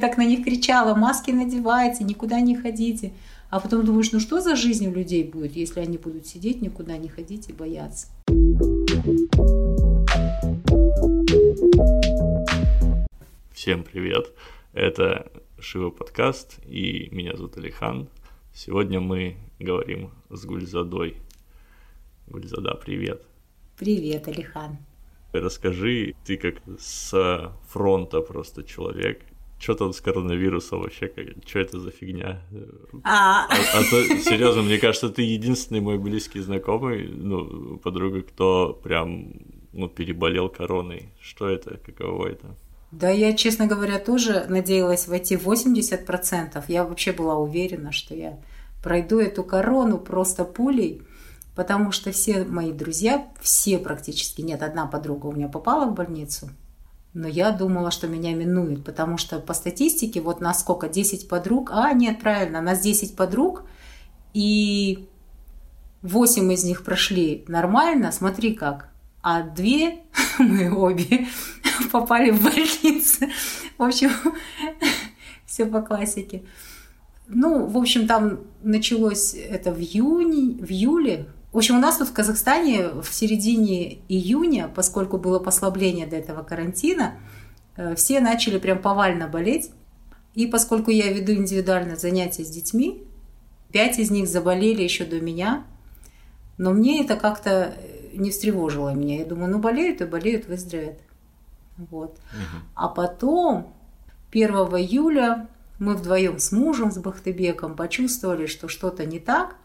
так на них кричала, маски надевайте, никуда не ходите. А потом думаешь, ну что за жизнь у людей будет, если они будут сидеть, никуда не ходить и бояться. Всем привет! Это Шива подкаст, и меня зовут Алихан. Сегодня мы говорим с Гульзадой. Гульзада, привет! Привет, Алихан! Расскажи, ты как с фронта просто человек, что там с коронавирусом вообще, как, что это за фигня? А, а, а то, серьезно, мне кажется, ты единственный мой близкий знакомый, ну, подруга, кто прям, ну, переболел короной. Что это, каково это? Да, я, честно говоря, тоже надеялась войти в 80%. Я вообще была уверена, что я пройду эту корону просто пулей, потому что все мои друзья, все практически, нет, одна подруга у меня попала в больницу – но я думала, что меня минует, потому что по статистике, вот на сколько, 10 подруг, а нет, правильно, нас 10 подруг, и 8 из них прошли нормально, смотри как, а две, мы обе, попали в больницу. В общем, все по классике. Ну, в общем, там началось это в июне, в июле, в общем, у нас тут в Казахстане в середине июня, поскольку было послабление до этого карантина, э, все начали прям повально болеть. И поскольку я веду индивидуальное занятие с детьми, пять из них заболели еще до меня, но мне это как-то не встревожило меня. Я думаю, ну болеют и болеют, выздоровеют. Вот. Угу. А потом 1 июля мы вдвоем с мужем, с Бахтыбеком почувствовали, что что-то не так.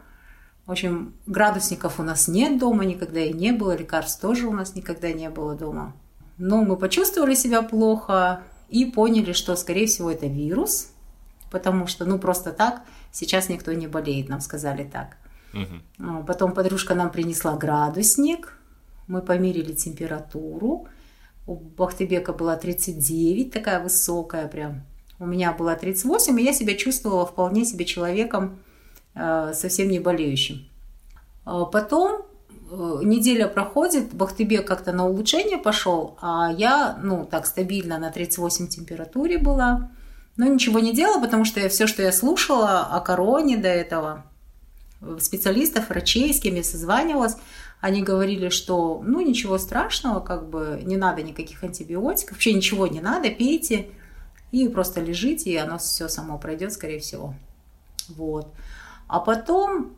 В общем, градусников у нас нет дома, никогда и не было, лекарств тоже у нас никогда не было дома. Но мы почувствовали себя плохо и поняли, что, скорее всего, это вирус, потому что, ну, просто так сейчас никто не болеет, нам сказали так. Угу. Потом подружка нам принесла градусник, мы померили температуру. У Бахтыбека была 39, такая высокая прям. У меня была 38, и я себя чувствовала вполне себе человеком, совсем не болеющим. А потом э, неделя проходит, Бахтыбек как-то на улучшение пошел, а я, ну, так стабильно на 38 температуре была. Но ничего не делала, потому что я, все, что я слушала о короне до этого, специалистов, врачей, с кем я созванивалась, они говорили, что ну ничего страшного, как бы не надо никаких антибиотиков, вообще ничего не надо, пейте и просто лежите, и оно все само пройдет, скорее всего. Вот. А потом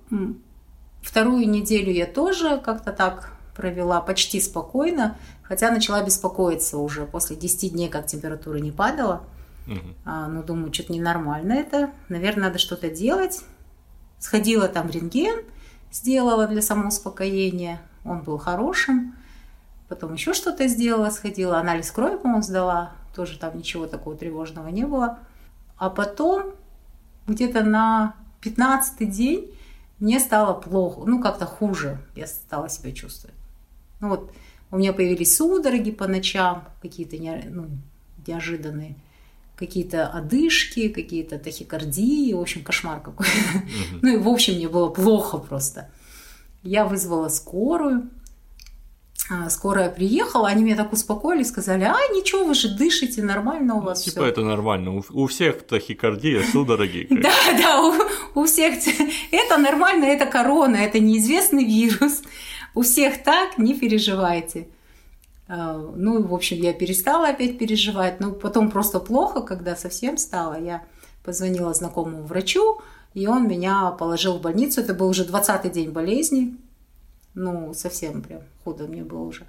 вторую неделю я тоже как-то так провела почти спокойно, хотя начала беспокоиться уже после 10 дней, как температура не падала. Угу. А, ну, думаю, что-то ненормально это. Наверное, надо что-то делать. Сходила там рентген, сделала для самоуспокоения. Он был хорошим. Потом еще что-то сделала, сходила. Анализ крови, по-моему, сдала. Тоже там ничего такого тревожного не было. А потом где-то на Пятнадцатый день мне стало плохо, ну как-то хуже я стала себя чувствовать. Ну вот у меня появились судороги по ночам, какие-то не, ну, неожиданные, какие-то одышки, какие-то тахикардии, в общем, кошмар какой-то. Ну и в общем мне было плохо просто. Я вызвала скорую, скорая приехала, они меня так успокоили, сказали, а ничего, вы же дышите, нормально у вас ну, Типа всё. это нормально, у, у всех тахикардия, судороги. Да, да, у, у всех это нормально, это корона, это неизвестный вирус. У всех так, не переживайте. А, ну, в общем, я перестала опять переживать, но потом просто плохо, когда совсем стало. Я позвонила знакомому врачу, и он меня положил в больницу. Это был уже 20-й день болезни. Ну, совсем прям худо мне было уже.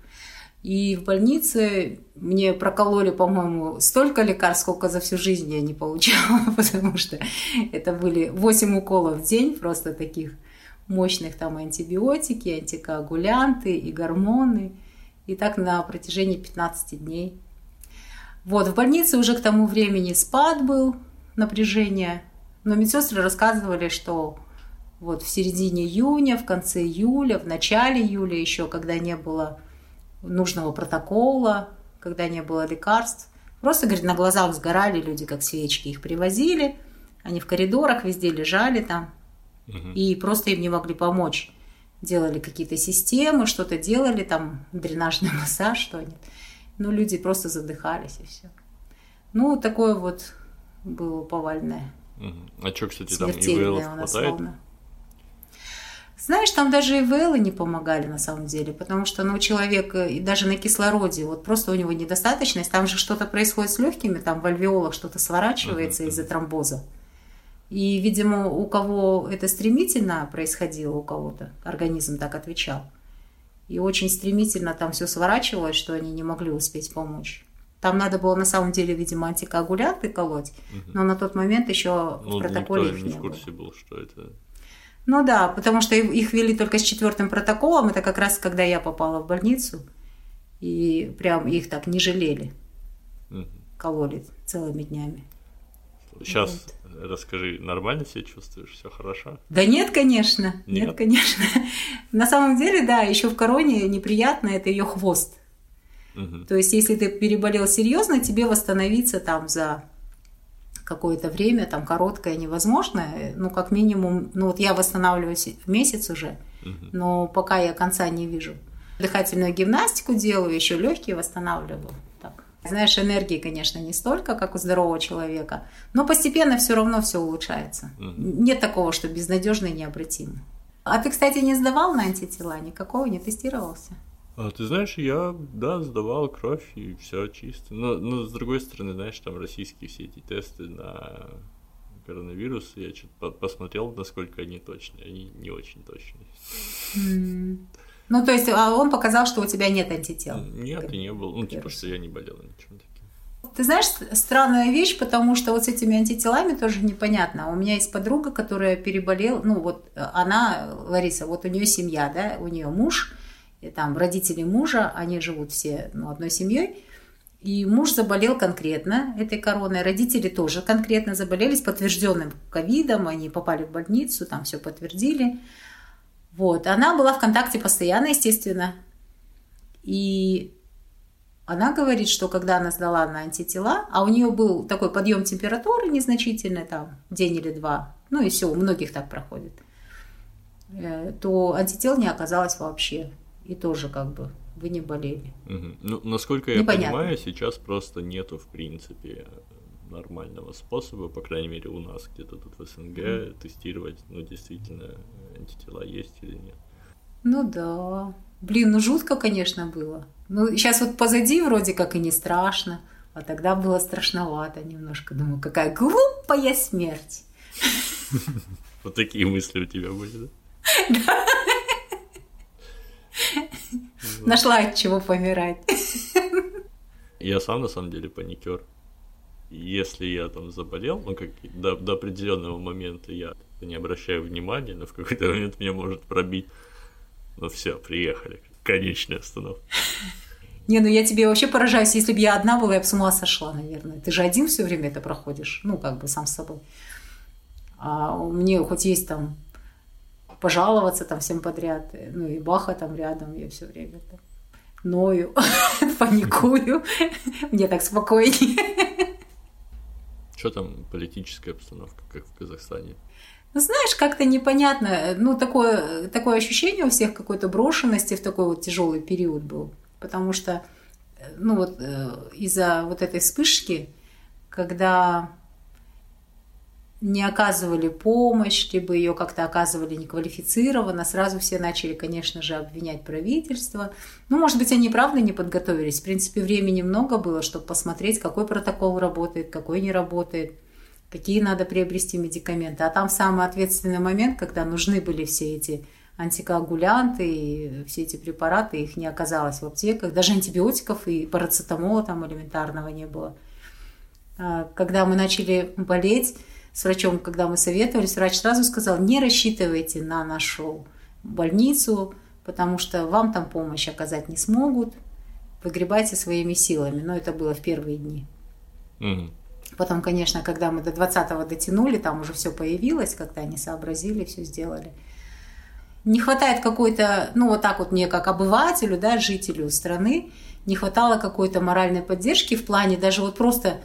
И в больнице мне прокололи, по-моему, столько лекарств, сколько за всю жизнь я не получала, потому что это были 8 уколов в день, просто таких мощных там антибиотики, антикоагулянты и гормоны. И так на протяжении 15 дней. Вот, в больнице уже к тому времени спад был, напряжение. Но медсестры рассказывали, что вот в середине июня, в конце июля, в начале июля еще, когда не было нужного протокола, когда не было лекарств. Просто, говорит, на глазах сгорали люди, как свечки. Их привозили, они в коридорах везде лежали там, угу. и просто им не могли помочь. Делали какие-то системы, что-то делали, там дренажный массаж, что-нибудь. Но люди просто задыхались и все. Ну, такое вот было повальное. Угу. А что, кстати, там ИВЛ хватает? Волна. Знаешь, там даже и ИВЛ не помогали на самом деле, потому что ну, человек и даже на кислороде, вот просто у него недостаточность, там же что-то происходит с легкими, там в альвеолах что-то сворачивается uh-huh. из-за тромбоза. И, видимо, у кого это стремительно происходило, у кого-то организм так отвечал. И очень стремительно там все сворачивалось, что они не могли успеть помочь. Там надо было на самом деле, видимо, антикоагулянты колоть, угу. но на тот момент еще ну, в протоколе никто их не, не в курсе было. был, что это. Ну да, потому что их вели только с четвертым протоколом. Это как раз когда я попала в больницу, и прям их так не жалели, угу. кололи целыми днями. Сейчас вот. расскажи, нормально себя чувствуешь, все хорошо? Да нет, конечно, нет, нет конечно. На самом деле, да, еще в короне неприятно это ее хвост. Угу. То есть, если ты переболел серьезно, тебе восстановиться там за какое-то время, там короткое невозможно, ну, как минимум, ну, вот я восстанавливаюсь месяц уже, но пока я конца не вижу. Дыхательную гимнастику делаю, еще легкие восстанавливаю. Так. Знаешь, энергии, конечно, не столько, как у здорового человека, но постепенно все равно все улучшается. Нет такого, что безнадежно и необратимо. А ты, кстати, не сдавал на антитела? Никакого не тестировался? А ты знаешь, я, да, сдавал кровь и все чисто. Но, но с другой стороны, знаешь, там российские все эти тесты на коронавирус, я что-то посмотрел, насколько они точные. Они не очень точные. Mm. Ну, то есть, а он показал, что у тебя нет антител? Нет, и не было. Ну, типа, что я не болел ничем таким. Ты знаешь, странная вещь, потому что вот с этими антителами тоже непонятно. У меня есть подруга, которая переболела, ну вот она, Лариса, вот у нее семья, да, у нее муж, и там родители мужа, они живут все ну, одной семьей, и муж заболел конкретно этой короной, родители тоже конкретно заболели с подтвержденным ковидом, они попали в больницу, там все подтвердили. Вот, она была в контакте постоянно, естественно, и она говорит, что когда она сдала на антитела, а у нее был такой подъем температуры незначительный, там, день или два, ну и все, у многих так проходит, э, то антител не оказалось вообще и тоже как бы вы не болели. Угу. Ну, насколько я Непонятно. понимаю, сейчас просто нету, в принципе, нормального способа, по крайней мере, у нас где-то тут в СНГ mm. тестировать, ну, действительно, антитела есть или нет. Ну да. Блин, ну жутко, конечно, было. Ну, сейчас вот позади вроде как и не страшно, а тогда было страшновато немножко. Думаю, какая глупая смерть. Вот такие мысли у тебя были, да? Нашла от чего помирать. Я сам на самом деле паникер. Если я там заболел, ну как до, до определенного момента я не обращаю внимания, но в какой-то момент меня может пробить. Ну все, приехали. Конечная остановка. Не, ну я тебе вообще поражаюсь, если бы я одна была, я бы с ума сошла, наверное. Ты же один все время это проходишь, ну, как бы сам с собой. А у меня хоть есть там пожаловаться там всем подряд. Ну и Баха там рядом, я все время там ною, паникую. Мне так спокойнее. Что там политическая обстановка, как в Казахстане? Ну, знаешь, как-то непонятно. Ну, такое, такое ощущение у всех какой-то брошенности в такой вот тяжелый период был. Потому что, ну вот, э, из-за вот этой вспышки, когда не оказывали помощь, либо ее как-то оказывали неквалифицированно. Сразу все начали, конечно же, обвинять правительство. Ну, может быть, они правда не подготовились. В принципе, времени много было, чтобы посмотреть, какой протокол работает, какой не работает, какие надо приобрести медикаменты. А там самый ответственный момент, когда нужны были все эти антикоагулянты и все эти препараты, их не оказалось в аптеках. Даже антибиотиков и парацетамола там элементарного не было. А, когда мы начали болеть, с врачом, когда мы советовались, врач сразу сказал, не рассчитывайте на нашу больницу, потому что вам там помощь оказать не смогут, выгребайте своими силами. Но это было в первые дни. Угу. Потом, конечно, когда мы до 20-го дотянули, там уже все появилось, когда они сообразили, все сделали. Не хватает какой-то, ну вот так вот мне как обывателю, да, жителю страны, не хватало какой-то моральной поддержки в плане даже вот просто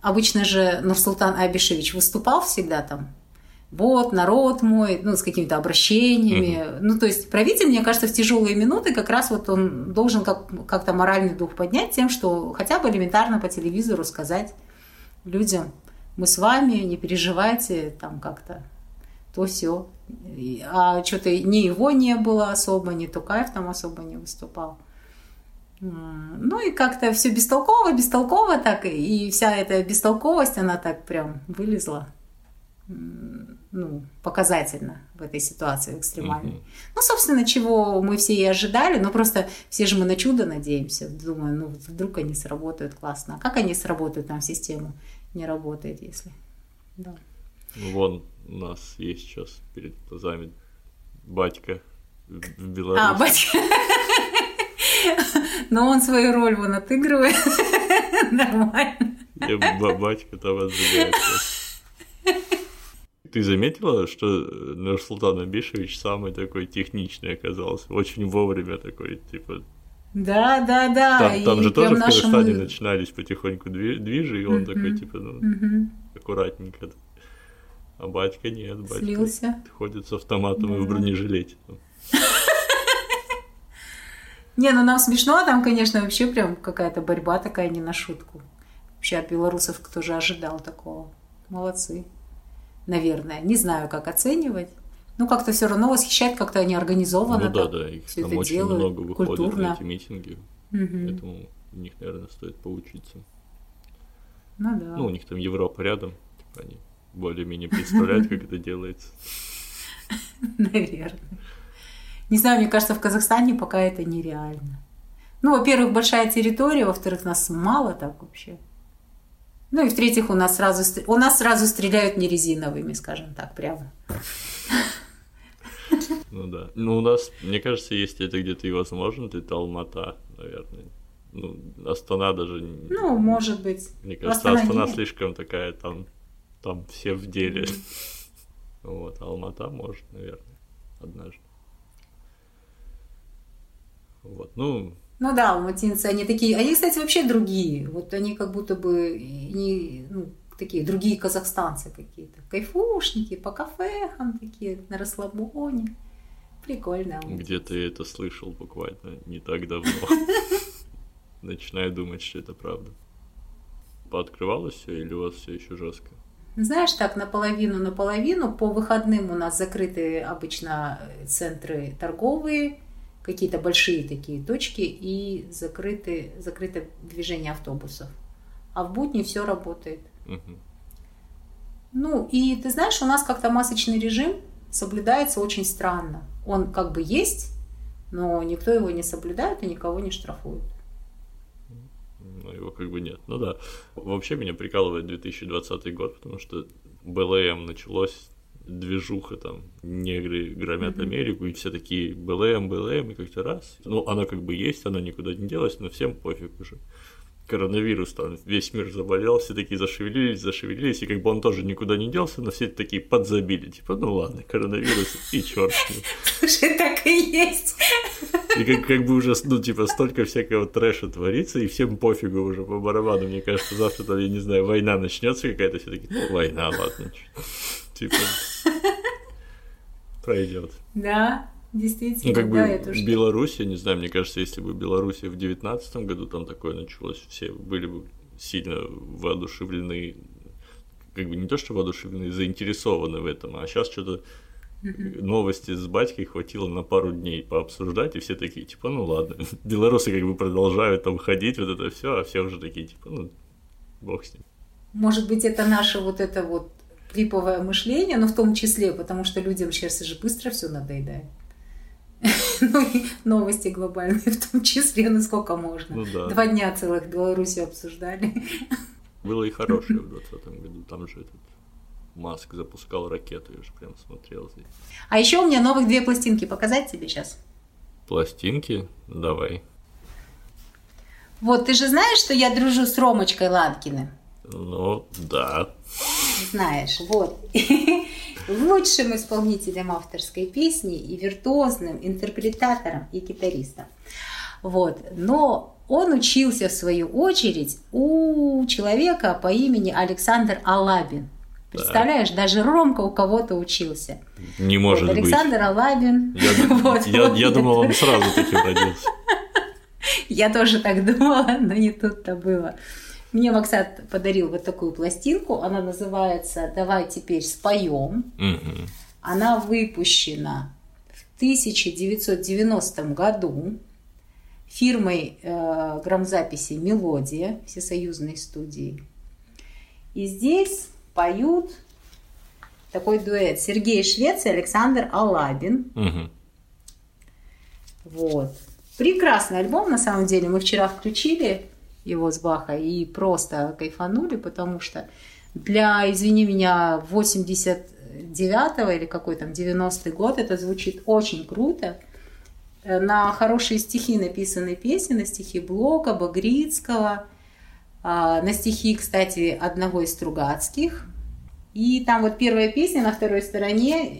Обычно же Нурсултан Абишевич выступал всегда там. Вот, народ мой, ну, с какими-то обращениями. Угу. Ну, то есть правитель, мне кажется, в тяжелые минуты как раз вот он должен как- как-то моральный дух поднять тем, что хотя бы элементарно по телевизору сказать людям, мы с вами, не переживайте, там как-то, то все. А что-то ни его не было особо, ни Тукаев там особо не выступал. Ну и как-то все бестолково, бестолково так, и вся эта бестолковость, она так прям вылезла ну, показательно в этой ситуации экстремальной. Mm-hmm. Ну, собственно, чего мы все и ожидали, но просто все же мы на чудо надеемся. Думаю, ну, вдруг они сработают классно. А как они сработают, там система не работает, если... Да. Вон у нас есть сейчас перед глазами батька в Беларуси. А, батька. Но он свою роль вон отыгрывает. Нормально. Батька там отжигается. Ты заметила, что Нурсултан Абишевич самый такой техничный оказался? Очень вовремя такой, типа... Да, да, да. Там, там же тоже в Казахстане нашему... начинались потихоньку движи, и он uh-huh, такой, типа, ну, uh-huh. аккуратненько. А батька нет, батька Слился. ходит с автоматом да. и в бронежилете. Не, ну нам смешно, а там, конечно, вообще прям какая-то борьба такая не на шутку. Вообще от белорусов кто же ожидал такого? Молодцы наверное. Не знаю, как оценивать. Ну, как-то все равно восхищает, как-то они организованно. Ну да, да, их там очень делают, много выходит культурно. на эти митинги. Угу. Поэтому у них, наверное, стоит поучиться. Ну да. Ну, у них там Европа рядом, типа они более-менее представляют, как это делается. Наверное. Не знаю, мне кажется, в Казахстане пока это нереально. Ну, во-первых, большая территория, во-вторых, нас мало так вообще. Ну и в-третьих, у нас сразу, у нас сразу стреляют не резиновыми, скажем так, прямо. Ну да. Ну у нас, мне кажется, если это где-то и возможно, то это Алмата, наверное. Ну, Астана даже... Ну, может быть. Мне кажется, Астана, Астана слишком такая, там, там все в деле. Вот, Алмата может, наверное, однажды. Вот, ну, ну да, алматинцы, они такие, они, кстати, вообще другие. Вот они как будто бы не, ну, такие другие казахстанцы какие-то. Кайфушники, по кафехам такие, на расслабоне. Прикольно. Где-то я это слышал буквально не так давно. Начинаю думать, что это правда. Пооткрывалось все или у вас все еще жестко? Знаешь, так наполовину, наполовину. По выходным у нас закрыты обычно центры торговые, какие-то большие такие точки и закрыты, закрыто движение автобусов. А в будни все работает. Угу. Ну, и ты знаешь, у нас как-то масочный режим соблюдается очень странно. Он как бы есть, но никто его не соблюдает и никого не штрафует. Ну, его как бы нет. Ну да. Вообще меня прикалывает 2020 год, потому что БЛМ началось движуха там, негры громят mm-hmm. Америку, и все такие БЛМ, БЛМ, и как-то раз. Ну, она как бы есть, она никуда не делась, но всем пофиг уже. Коронавирус там, весь мир заболел, все такие зашевелились, зашевелились, и как бы он тоже никуда не делся, но все такие подзабили, типа, ну ладно, коронавирус, и черт. Слушай, так и есть. И как, как бы уже, ну, типа, столько всякого трэша творится, и всем пофигу уже по барабану, мне кажется, завтра, там, я не знаю, война начнется какая-то, все таки ну, война, ладно. Типа, пройдет. Да, действительно. Ну, как бы да, Беларусь, я не знаю, мне кажется, если бы Беларусь в девятнадцатом году там такое началось, все были бы сильно воодушевлены, как бы не то, что воодушевлены, заинтересованы в этом, а сейчас что-то новости с батькой хватило на пару дней пообсуждать, и все такие, типа, ну ладно, белорусы как бы продолжают там ходить, вот это все, а все уже такие, типа, ну, бог с ним. Может быть, это наше вот это вот клиповое мышление, но в том числе, потому что людям сейчас же быстро все надоедает. Ну и новости глобальные в том числе, насколько можно. Ну, да. Два дня целых Беларуси обсуждали. Было и хорошее в 2020 году. Там же этот Маск запускал ракету, я же прям смотрел здесь. А еще у меня новых две пластинки показать тебе сейчас. Пластинки? Давай. Вот, ты же знаешь, что я дружу с Ромочкой Ланкиным? Ну, да. Знаешь, вот. Лучшим исполнителем авторской песни и виртуозным интерпретатором и гитаристом. Вот. Но он учился, в свою очередь, у человека по имени Александр Алабин. Представляешь, да. даже Ромка у кого-то учился. Не может вот, Александр быть. Алабин. Я, вот, я, вот, я думал, он сразу таким родился. Я тоже так думала, но не тут-то было. Мне Максат подарил вот такую пластинку. Она называется «Давай теперь споем». Мгм. Она выпущена в 1990 году фирмой э, грамзаписи «Мелодия» всесоюзной студии. И здесь поют такой дуэт Сергей Швец и Александр Алабин. Мгм. Вот. Прекрасный альбом, на самом деле. Мы вчера включили его с Баха и просто кайфанули, потому что для, извини меня, 89-го или какой там 90-й год это звучит очень круто. Э, На хорошие стихи написаны песни, на стихи Блока, Багрицкого, а, на стихи, кстати, одного из Стругацких. И там вот первая песня на второй стороне,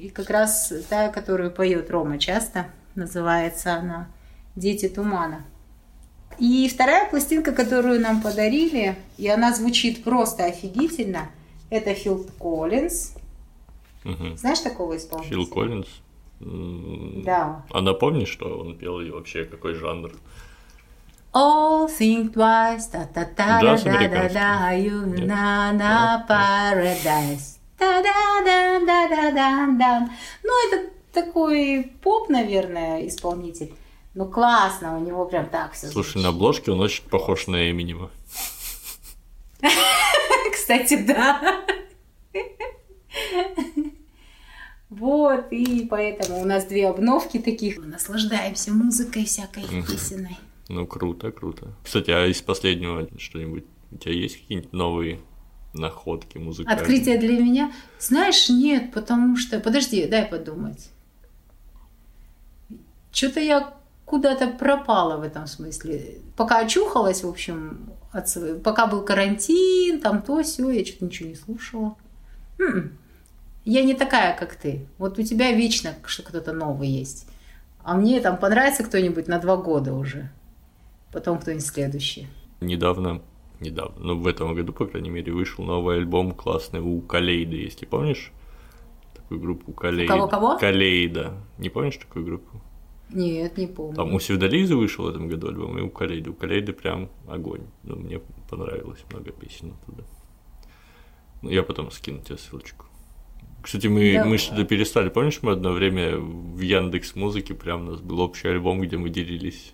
и как раз та, которую поет Рома часто, называется она «Дети тумана». И вторая пластинка, которую нам подарили, и она звучит просто офигительно, это Фил Коллинз. Мгм. Знаешь такого исполнителя? Фил Коллинз. Да. А напомни, что он пел и вообще какой жанр? All think twice, та та та да да да да you на на paradise. та да да да да да да Ну, это такой поп, наверное, исполнитель. Ну, классно, у него прям так все Слушай, на обложке он очень похож на Эминема. Кстати, да. Вот, и поэтому у нас две обновки таких. Наслаждаемся музыкой всякой песенной. Ну, круто, круто. Кстати, а из последнего что-нибудь? У тебя есть какие-нибудь новые находки музыкальные? Открытие для меня? Знаешь, нет, потому что... Подожди, дай подумать. Что-то я куда-то пропала в этом смысле. Пока очухалась, в общем, от своего... Пока был карантин, там то все, я что-то ничего не слушала. М-м. Я не такая, как ты. Вот у тебя вечно что кто-то новый есть. А мне там понравится кто-нибудь на два года уже. Потом кто-нибудь следующий. Недавно, недавно, ну, в этом году, по крайней мере, вышел новый альбом классный у Калейда, если помнишь? Такую группу Калейда. кого-кого? Калейда. Не помнишь такую группу? Нет, не помню. Там у Севдализы вышел в этом году альбом, и у Калейды. У Калейды прям огонь. Ну, мне понравилось много песен оттуда. Ну, я потом скину тебе ссылочку. Кстати, мы, Давай. мы что-то перестали. Помнишь, мы одно время в Яндекс Музыке прям у нас был общий альбом, где мы делились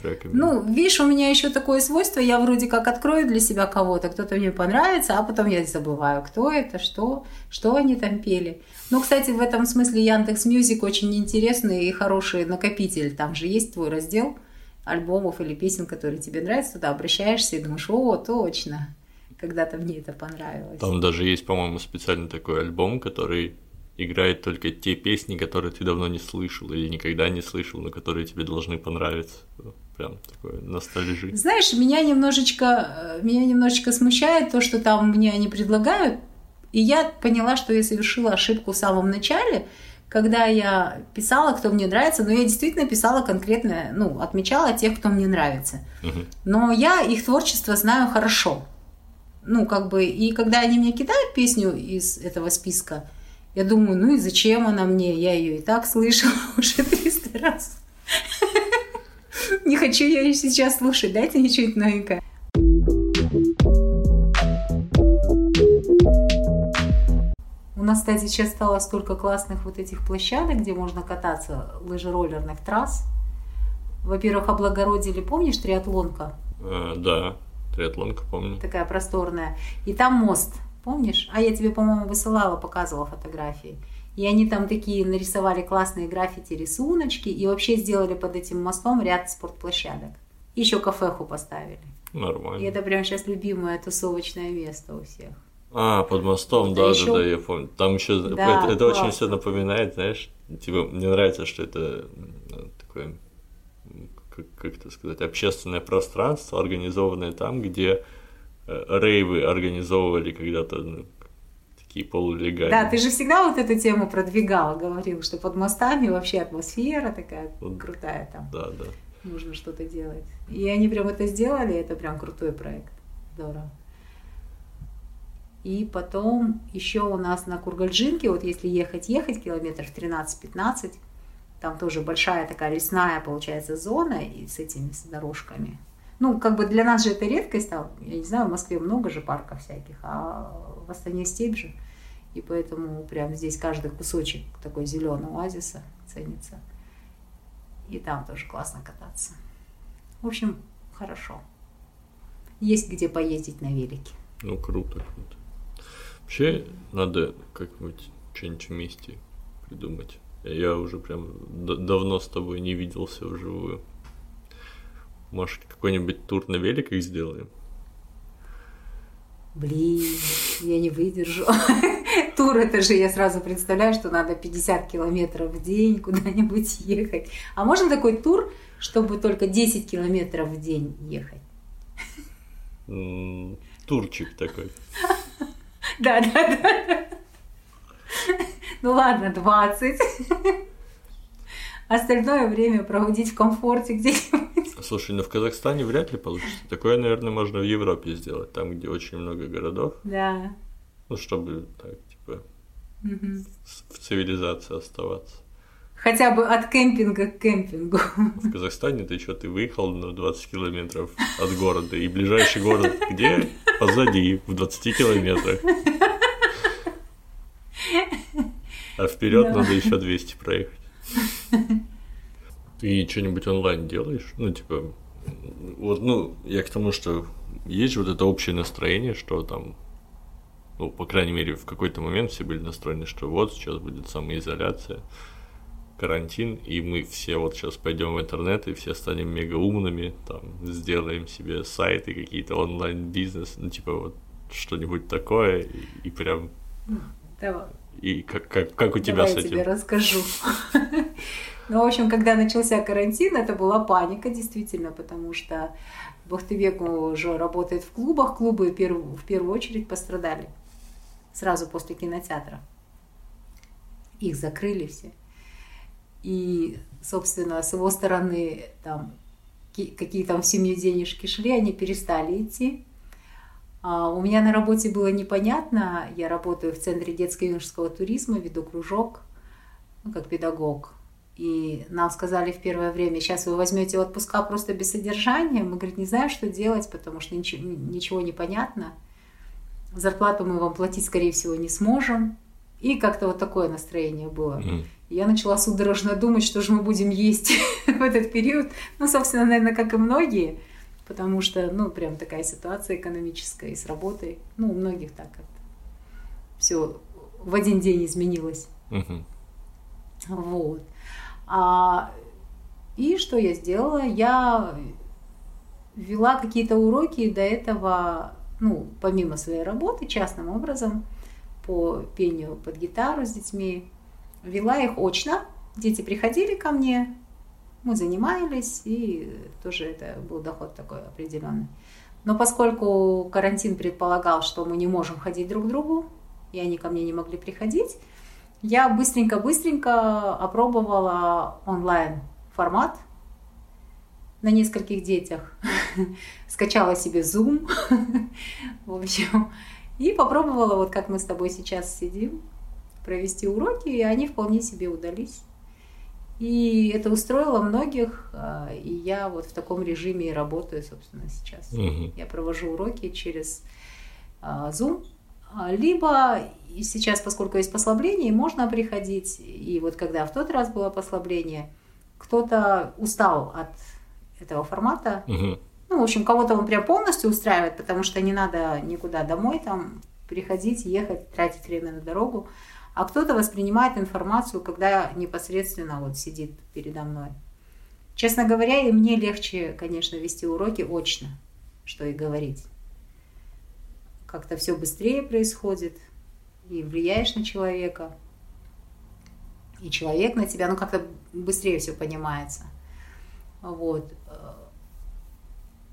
треками. Ну, видишь, у меня еще такое свойство, я вроде как открою для себя кого-то, кто-то мне понравится, а потом я забываю, кто это, что, что они там пели. Ну, кстати, в этом смысле Яндекс Music очень интересный и хороший накопитель. Там же есть твой раздел альбомов или песен, которые тебе нравятся, туда обращаешься и думаешь, о, точно, когда-то мне это понравилось. Там даже есть, по-моему, специальный такой альбом, который играет только те песни, которые ты давно не слышал или никогда не слышал, но которые тебе должны понравиться. Прям такое ностальжи. Знаешь, меня немножечко, э, меня немножечко смущает то, что там мне они предлагают, и я поняла, что я совершила ошибку в самом начале, когда я писала, кто мне нравится, но я действительно писала конкретно, ну, отмечала тех, кто мне нравится. Мгм. Но я их творчество знаю хорошо. Ну, как бы, и когда они мне кидают песню из этого списка, я думаю, ну и зачем она мне? Я ее и так слышала уже 300 раз. Не хочу я ее сейчас слушать, дайте мне что-нибудь новенькое. У нас, кстати, сейчас стало столько классных вот этих площадок, где можно кататься, лыжероллерных трасс. Во-первых, облагородили, помнишь, триатлонка? Э, да, триатлонка, помню. такая просторная. И там мост, помнишь? А я тебе, по-моему, высылала, показывала фотографии. И они там такие нарисовали классные граффити, рисуночки, и вообще сделали под этим мостом ряд спортплощадок. Еще кафеху поставили. И Нормально. это прям сейчас любимое тусовочное место у всех. А, под мостом, да, ещё- да, да, я помню. Там еще Да, это, это очень все напоминает, знаешь, типа, мне нравится, что это такое, как, как это сказать, общественное пространство, организованное там, где э, рейвы организовывали когда-то ну, такие полулегальные. Да, ты же всегда вот эту тему продвигал, говорил, что под мостами вообще атмосфера такая Вот. крутая там. Да, да. нужно что-то делать. И они прям это сделали, это прям крутой проект. Здорово. И потом еще у нас на Кургальджинке, вот если ехать-ехать, километров 13-15, там тоже большая такая лесная, получается, зона и с этими с дорожками. ну, как бы для нас же это редкость, там, я не знаю, в Москве много же парков всяких, а в Астане степь же. И поэтому прям здесь каждый кусочек такой зеленого оазиса ценится. И там тоже классно кататься. В общем, хорошо. Есть где поездить на велике. Ну, круто, круто. Вообще, надо как-нибудь что-нибудь вместе придумать. Я уже прям давно с тобой не виделся вживую. Может, какой-нибудь тур на великах сделаем? Блин, я не выдержу. Тур это же я сразу представляю, что надо 50 километров в день куда-нибудь ехать. А можно такой тур, чтобы только 10 километров в день ехать? Турчик такой. Да, да, да. Ну ладно, 20. Остальное время проводить в комфорте где-нибудь. Слушай, ну в Казахстане вряд ли получится. Такое, наверное, можно в Европе сделать, там, где очень много городов. Да. Ну, чтобы так, угу. в цивилизации оставаться. Хотя бы от кемпинга к кемпингу. В Казахстане ты что, ты выехал на 20 километров от города, и ближайший город где? Позади, в 20 километрах. А вперед да. надо еще 200 проехать. Ты что-нибудь онлайн делаешь? Ну, типа, вот, ну, я к тому, что есть вот это общее настроение, что там, ну, по крайней мере, в какой-то момент все были настроены, что вот сейчас будет самоизоляция, карантин, и мы все вот сейчас пойдем в интернет, и все станем мега умными, там, сделаем себе сайты, какие-то онлайн-бизнес, ну, типа, вот что-нибудь такое, и, и прям... Давай. И как, как, как у тебя Давай с этим? я тебе расскажу. Ну, в общем, когда начался карантин, это была паника, действительно, потому что Бахтыбек уже работает в клубах. Клубы в первую очередь пострадали сразу после кинотеатра. Их закрыли все. И, собственно, с его стороны там какие там в семью денежки шли, они перестали идти. А у меня на работе было непонятно. Я работаю в Центре детско-юношеского туризма, веду кружок, ну, как педагог. И нам сказали в первое время, сейчас вы возьмете отпуска просто без содержания. Мы, говорит, не знаем, что делать, потому что ничего, ничего не понятно. Зарплату мы вам платить, скорее всего, не сможем. И как-то вот такое настроение было. Mm. Я начала судорожно думать, что же мы будем есть в этот период. Ну, собственно, наверное, как и многие – потому что, ну, прям такая ситуация экономическая и с работой. Ну, у многих так как-то все в один день изменилось. Угу. Вот. А, и что я сделала? Я вела какие-то уроки до этого, ну, помимо своей работы, частным образом, по пению под гитару с детьми. Вела их очно. Дети приходили ко мне, мы занимались, и тоже это был доход такой определенный. Но поскольку карантин предполагал, что мы не можем ходить друг к другу, и они ко мне не могли приходить, я быстренько-быстренько опробовала онлайн формат на нескольких детях. Скачала себе Zoom, в общем, и попробовала, вот как мы с тобой сейчас сидим, провести уроки, и они вполне себе удались. И это устроило многих, а, и я вот в таком режиме и работаю, собственно, сейчас. Угу. Я провожу уроки через а, Zoom, а, либо сейчас, поскольку есть послабление, можно приходить, и вот когда в тот раз было послабление, кто-то устал от этого формата, угу. ну, в общем, кого-то он прям полностью устраивает, потому что не надо никуда домой там приходить, ехать, тратить время на дорогу а кто-то воспринимает информацию, когда непосредственно вот сидит передо мной. Честно говоря, и мне легче, конечно, вести уроки очно, что и говорить. Как-то все быстрее происходит, и влияешь на человека, и человек на тебя, ну как-то быстрее все понимается. Вот.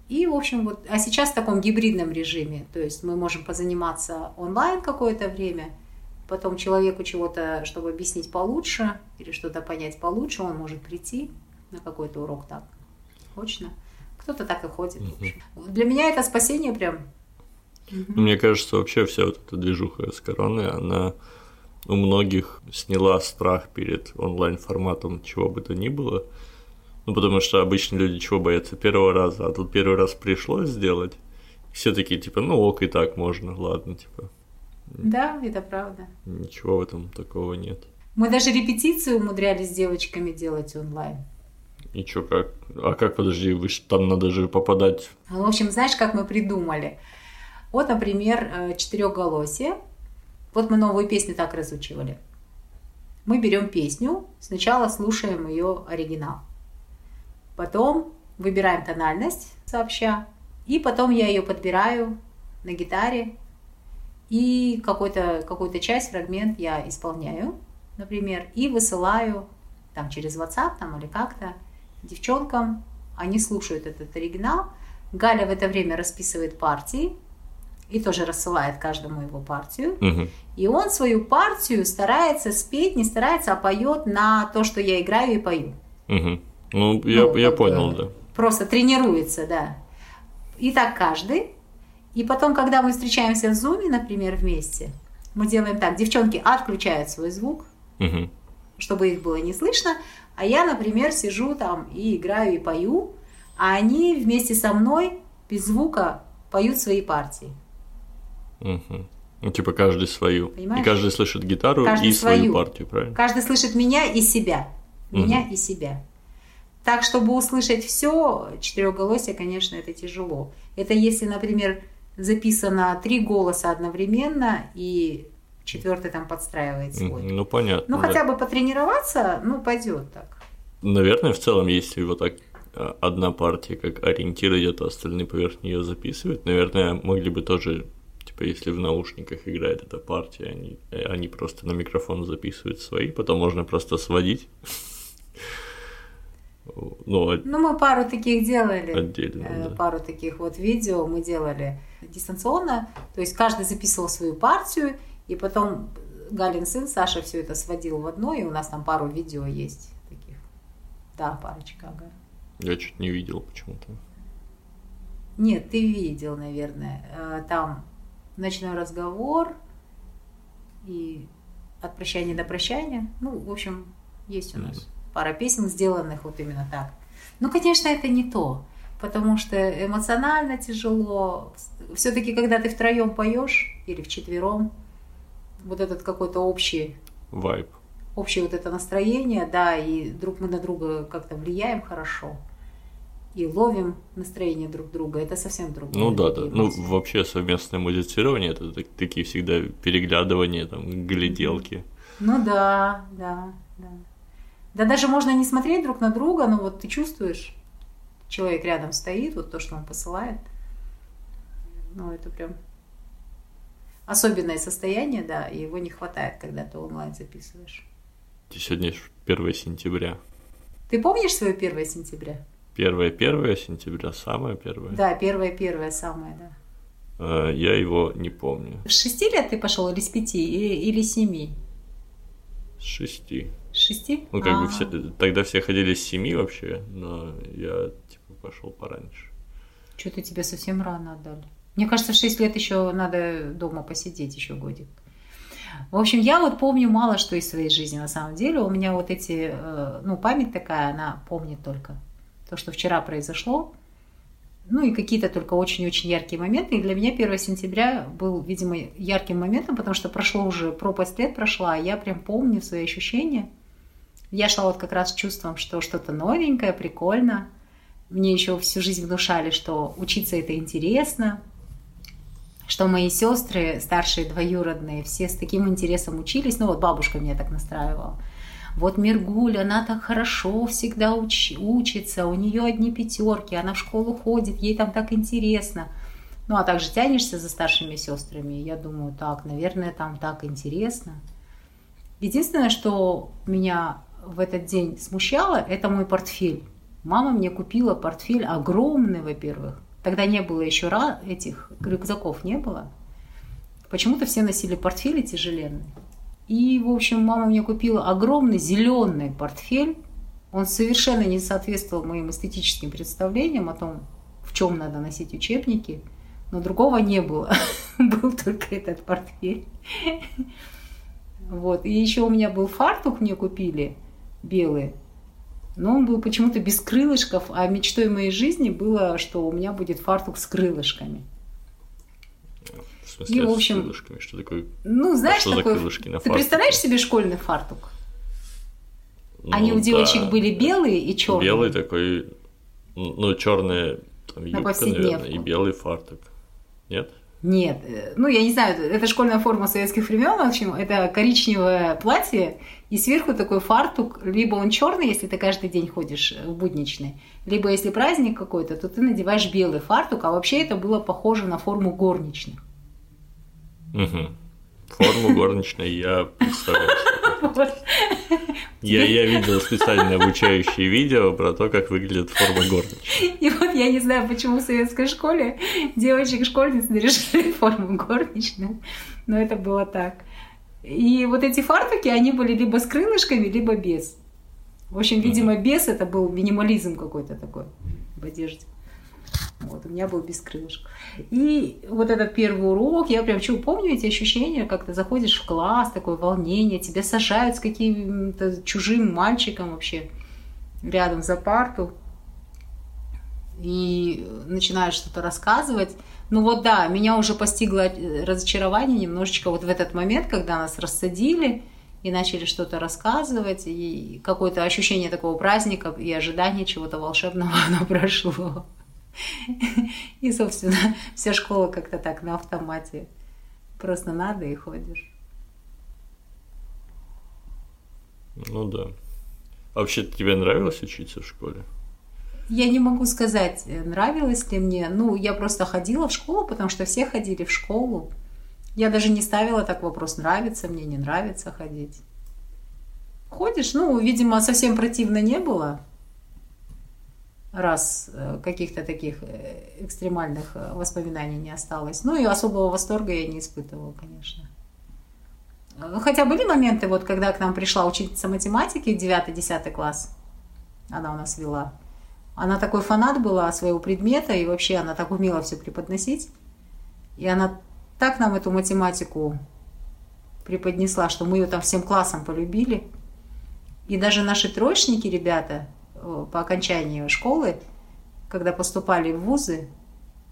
И, в общем, вот, а сейчас в таком гибридном режиме, то есть мы можем позаниматься онлайн какое-то время – потом человеку чего-то, чтобы объяснить получше или что-то понять получше, он может прийти на какой-то урок так очно. Кто-то так и ходит. Угу. Для меня это спасение прям. Угу. Мне кажется, вообще вся вот эта движуха с короной, она у многих сняла страх перед онлайн-форматом чего бы то ни было. Ну, потому что обычно люди чего боятся? Первого раза, а тут первый раз пришлось сделать. Все такие, типа, ну ок, и так можно, ладно, типа. Да, это правда. Ничего в этом такого нет. Мы даже репетиции умудрялись с девочками делать онлайн. И чё, как? А как, подожди, вы ж там надо же попадать... В общем, знаешь, как мы придумали? Вот, например, э, четырехголосие. Вот мы новую песню так разучивали. Мы берем песню, сначала слушаем ее оригинал. Потом выбираем тональность сообща, и потом я ее подбираю на гитаре, и какую-то часть, фрагмент я исполняю, например, и высылаю там через WhatsApp там, или как-то девчонкам. Они слушают этот оригинал. Галя в это время расписывает партии и тоже рассылает каждому его партию. Угу. И он свою партию старается спеть, не старается, а поет на то, что я играю и пою. Угу. Ну, я, ну, я понял, да. Просто тренируется, да. И так каждый. И потом, когда мы встречаемся в зуме, например, вместе, мы делаем так, девчонки отключают свой звук, угу. чтобы их было не слышно, а я, например, сижу там и играю и пою, а они вместе со мной без звука поют свои партии. Угу. Ну, типа каждый свою. Понимаешь? И каждый слышит гитару каждый и свою. свою партию, правильно? Каждый слышит меня и себя. Меня Мгм. и себя. Так, чтобы услышать все, четырехголосие, конечно, это тяжело. Это если, например, записано три голоса одновременно, и четвертый там подстраивает свой. Ну, понятно. Ну, да. хотя бы потренироваться, ну, пойдет так. Наверное, в целом, если вот так а, одна партия как ориентир идет, а остальные поверх нее записывают, наверное, могли бы тоже, типа, если в наушниках играет эта партия, они, э, они просто на микрофон записывают свои, потом можно просто сводить. Ну, от- Ну, мы пару таких делали. отдельно, Э, да. пару таких вот видео мы делали дистанционно. То есть каждый записывал свою партию, и потом Галин сын Саша все это сводил в одно, и у нас там пару видео есть таких. Да, парочка, ага. Я чуть не видел почему-то. Нет, ты видел, наверное. Э, Там ночной разговор и от прощания до прощания. Ну, в общем, есть у нас пара песен, сделанных вот именно так. Ну, конечно, это не то, потому что эмоционально тяжело. Все-таки, когда ты втроем поешь или вчетвером, вот этот какой-то общий Вайб. общее вот это настроение, да, и друг мы на друга как-то влияем хорошо и ловим настроение друг друга, это совсем другое. Ну да, да. Ну, вообще совместное музицирование это так- такие всегда переглядывания, там, гляделки. Ну да, да, да. Да даже можно не смотреть друг на друга, но вот ты чувствуешь, человек рядом стоит, вот то, что он посылает. Ну, это прям особенное состояние, да, и его не хватает, когда ты онлайн записываешь. Сегодня ж 1 сентября. Ты помнишь свое 1 сентября? Первое первое сентября, самое первое. Да, первое первое самое, да. Э, Я его не помню. С шести лет ты пошел или с пяти, или, или с семи? С шести. Шести? Ну, как бы А. все, тогда все ходили с семи вообще, но я типа пошел пораньше. Что-то тебе совсем рано отдали. Мне кажется, в 6 лет еще надо дома посидеть еще годик. В общем, я вот помню мало что из своей жизни на самом деле. У меня вот эти, э, ну, память такая, она помнит только то, что вчера произошло. Ну и какие-то только очень-очень яркие моменты. И для меня 1 сентября был, видимо, ярким моментом, потому что прошло уже, пропасть лет прошла, а я прям помню свои ощущения. Я шла вот как раз с чувством, что что-то новенькое, прикольно. Мне еще всю жизнь внушали, что учиться это интересно, что мои сестры, старшие двоюродные, все с таким интересом учились. Ну вот бабушка меня так настраивала. Вот Мергуль, она так хорошо всегда уч- учится, у нее одни пятерки, она в школу ходит, ей там так интересно. Ну, а также тянешься за старшими сестрами. Я думаю, так, наверное, там так интересно. Единственное, что меня в этот день смущало, это мой портфель. Мама мне купила портфель огромный, во-первых. Тогда не было еще ра- этих рюкзаков, не было. Почему-то все носили портфели тяжеленные. И, в общем, мама мне купила огромный зеленый портфель. Он совершенно не соответствовал моим эстетическим представлениям о том, в чем надо носить учебники. Но другого не было. Был только этот портфель. Вот. И еще у меня был фартук, мне купили белый. Но он был почему-то без крылышков, а мечтой моей жизни было, что у меня будет фартук с крылышками. В смысле, и, в общем, с крылышками? Что такое? Ну, знаешь, а что такой... крылышки на Ты представляешь себе школьный фартук? Ну, Они у девочек да. были белые и черные. Белый такой, ну, черная там, юбка, наверное, и белый фартук. Нет? Нет, ну я не знаю, это школьная форма советских времен, в общем, это коричневое платье, и сверху такой фартук, либо он черный, если ты каждый день ходишь в будничный, либо если праздник какой-то, то ты надеваешь белый фартук, а вообще это было похоже на форму горничных. Угу. Форму горничной я представляю. Я, я видел специально обучающие видео про то, как выглядит форма горничной. И вот я не знаю, почему в советской школе девочек-школьниц наряжали форму горничной, но это было так. И вот эти фартуки, они были либо с крылышками, либо без. В общем, видимо, без это был минимализм какой-то такой в одежде. Вот, у меня был без крылышек. И вот этот первый урок, я прям чего помню эти ощущения, как ты заходишь в класс, такое волнение, тебя сажают с каким-то чужим мальчиком вообще рядом за парту и начинаешь что-то рассказывать. Ну вот да, меня уже постигло разочарование немножечко вот в этот момент, когда нас рассадили и начали что-то рассказывать, и какое-то ощущение такого праздника и ожидание чего-то волшебного оно прошло. И, собственно, вся школа как-то так на автомате. Просто надо и ходишь. Ну да. А вообще тебе нравилось учиться в школе? Я не могу сказать, нравилось ли мне. Ну, я просто ходила в школу, потому что все ходили в школу. Я даже не ставила так вопрос, нравится мне, не нравится ходить. Ходишь, ну, видимо, совсем противно не было раз э, каких-то таких э, экстремальных э, воспоминаний не осталось. Ну и особого восторга я не испытывала, конечно. Хотя были моменты, вот когда к нам пришла учительница математики, 9-10 класс, она у нас вела. Она такой фанат была своего предмета, и вообще она так умела все преподносить. И она так нам эту математику преподнесла, что мы ее там всем классом полюбили. И даже наши троечники, ребята, по окончании школы, когда поступали в вузы,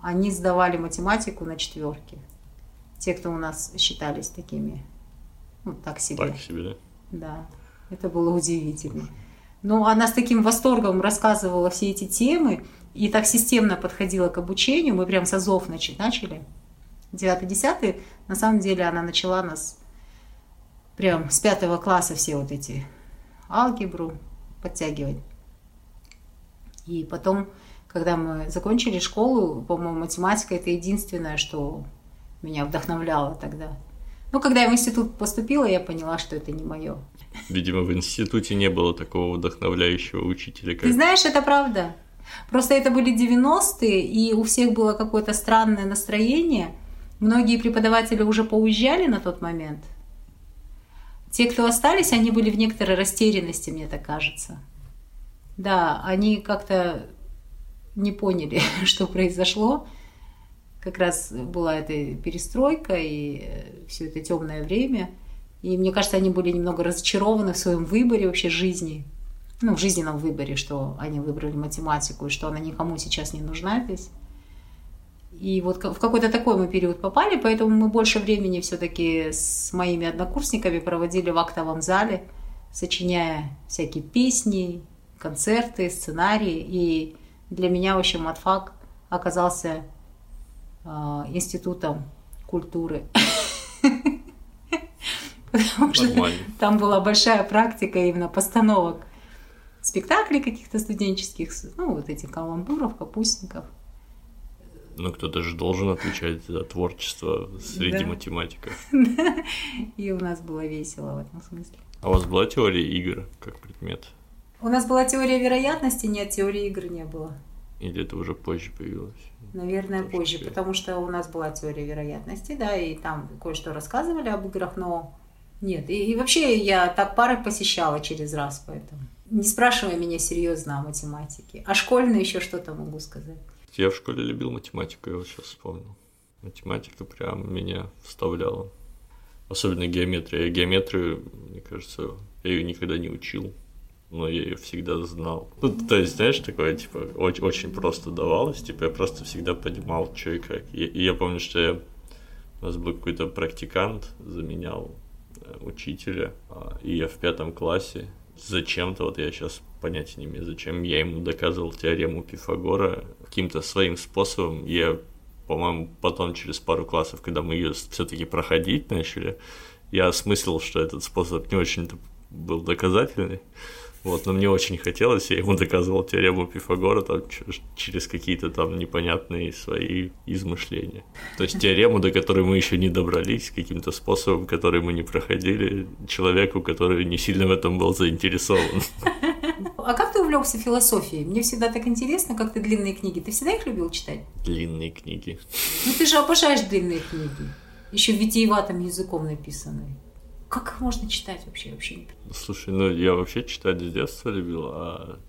они сдавали математику на четверки. Те, кто у нас считались такими, ну, так себе. Так себе, да? Да, это было удивительно. Но она с таким восторгом рассказывала все эти темы и так системно подходила к обучению. Мы прям с азов начали. 9-10, на самом деле она начала нас прям с пятого класса все вот эти алгебру подтягивать. И потом, когда мы закончили школу, по-моему, математика это единственное, что меня вдохновляло тогда. Ну, когда я в институт поступила, я поняла, что это не мое. Видимо, в институте не было такого вдохновляющего учителя. Как... Ты знаешь, это правда. Просто это были 90-е, и у всех было какое-то странное настроение. Многие преподаватели уже поуезжали на тот момент. Те, кто остались, они были в некоторой растерянности, мне так кажется. Да, они как-то не поняли, что произошло. Как раз была эта перестройка и э, все это темное время. И мне кажется, они были немного разочарованы в своем выборе вообще жизни. Ну, в жизненном выборе, что они выбрали математику, и что она никому сейчас не нужна здесь. И вот в какой-то такой мы период попали, поэтому мы больше времени все-таки с моими однокурсниками проводили в актовом зале, сочиняя всякие песни, концерты, сценарии. И для меня, в общем, матфак оказался э, институтом культуры. Потому что там была большая практика именно постановок спектаклей каких-то студенческих, ну, вот этих каламбуров, капустников. Ну, кто-то же должен отвечать за творчество среди да. математиков. И у нас было весело в этом смысле. А у вас была теория игр как предмет? У нас была теория вероятности, нет, теории игр не было. Или это уже позже появилось? Наверное, Потому позже, что... потому что у нас была теория вероятности, да, и там кое-что рассказывали об играх, но нет. И, и вообще я так пары посещала через раз, поэтому. Не спрашивай меня серьезно о математике. А школьно еще что-то могу сказать. Я в школе любил математику, я вот сейчас вспомнил. Математика прям меня вставляла. Особенно геометрия. Я геометрию, мне кажется, я ее никогда не учил. Но я ее всегда знал. Ну, то есть, знаешь, такое, типа, очень, очень просто давалось, типа, я просто всегда понимал, что и как. И, и я помню, что я, у нас был какой-то практикант, заменял э, учителя, а, и я в пятом классе зачем-то, вот я сейчас понятия не имею, зачем я ему доказывал теорему Пифагора каким-то своим способом. Я, по-моему, потом через пару классов, когда мы ее все-таки проходить начали, я осмыслил, что этот способ не очень-то был доказательный. Вот, но мне очень хотелось, я ему доказывал теорему Пифагора там, через какие-то там непонятные свои измышления. То есть теорему, до которой мы еще не добрались, каким-то способом, который мы не проходили, человеку, который не сильно в этом был заинтересован. А как ты увлекся философией? Мне всегда так интересно, как ты длинные книги. Ты всегда их любил читать? Длинные книги. Ну ты же обожаешь длинные книги. Еще витиеватым языком написанные. Как их можно читать вообще? вообще не Слушай, ну я вообще читать с детства любил, а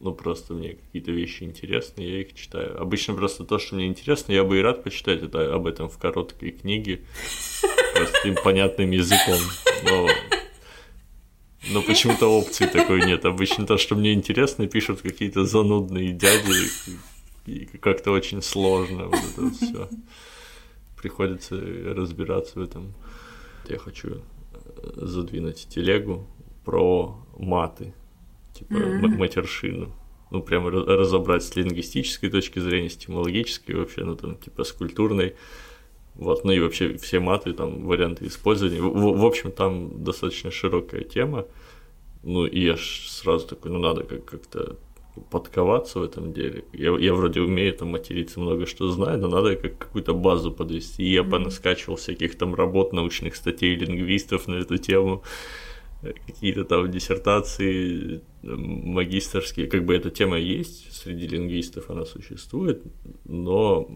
ну просто мне какие-то вещи интересны, я их читаю. Обычно просто то, что мне интересно, я бы и рад почитать это об этом в короткой книге, простым понятным языком. Но, но почему-то опции такой нет. Обычно то, что мне интересно, пишут какие-то занудные дяди, и как-то очень сложно вот это все. Приходится разбираться в этом. Я хочу задвинуть телегу про маты, типа mm-hmm. матершину. Ну, прямо разобрать с лингвистической точки зрения, с темологической вообще, ну, там, типа, с культурной. Вот, ну и вообще все маты, там, варианты использования. В, в общем, там достаточно широкая тема. Ну, и я сразу такой, ну, надо как- как-то подковаться в этом деле. Я, я вроде умею там материться, много что знаю, но надо как какую-то базу подвести. И я mm-hmm. понаскачивал всяких там работ, научных статей лингвистов на эту тему, какие-то там диссертации магистрские. Как бы эта тема есть среди лингвистов, она существует, но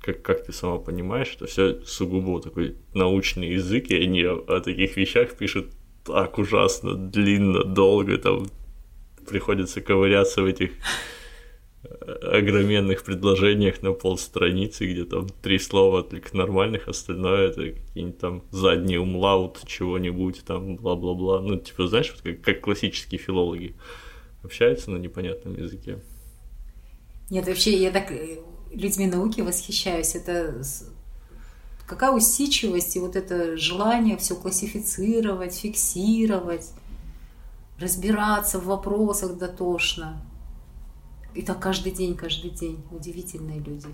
как, как ты сама понимаешь, это все сугубо такой научный язык, и они о, о таких вещах пишут так ужасно длинно, долго, там приходится ковыряться в этих э, огроменных предложениях на полстраницы, где там три слова только нормальных, остальное это какие-нибудь там задний умлаут чего-нибудь там, бла-бла-бла. Ну, типа, знаешь, вот как, как классические филологи общаются на непонятном языке. Нет, вообще я так э, людьми науки восхищаюсь. Это какая усидчивость и вот это желание все классифицировать, фиксировать разбираться в вопросах дотошно. И так каждый день, каждый день. Удивительные люди.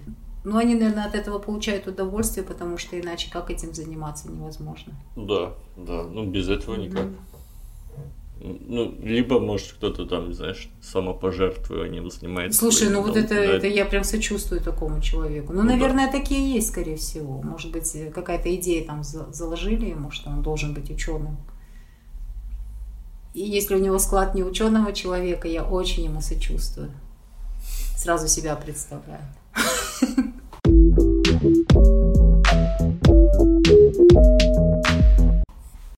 Но они, наверное, от этого получают удовольствие, потому что иначе как этим заниматься невозможно. Да, да. Ну, без этого никак. Mm-hmm. Ну, либо, может, кто-то там, знаешь, самопожертвованием занимается. Слушай, ну вот это, это я прям сочувствую такому человеку. Ну, ну наверное, да. такие есть, скорее всего. Может быть, какая-то идея там заложили ему, что он должен быть ученым. И если у него склад не ученого человека, я очень ему сочувствую. Сразу себя представляю. thank you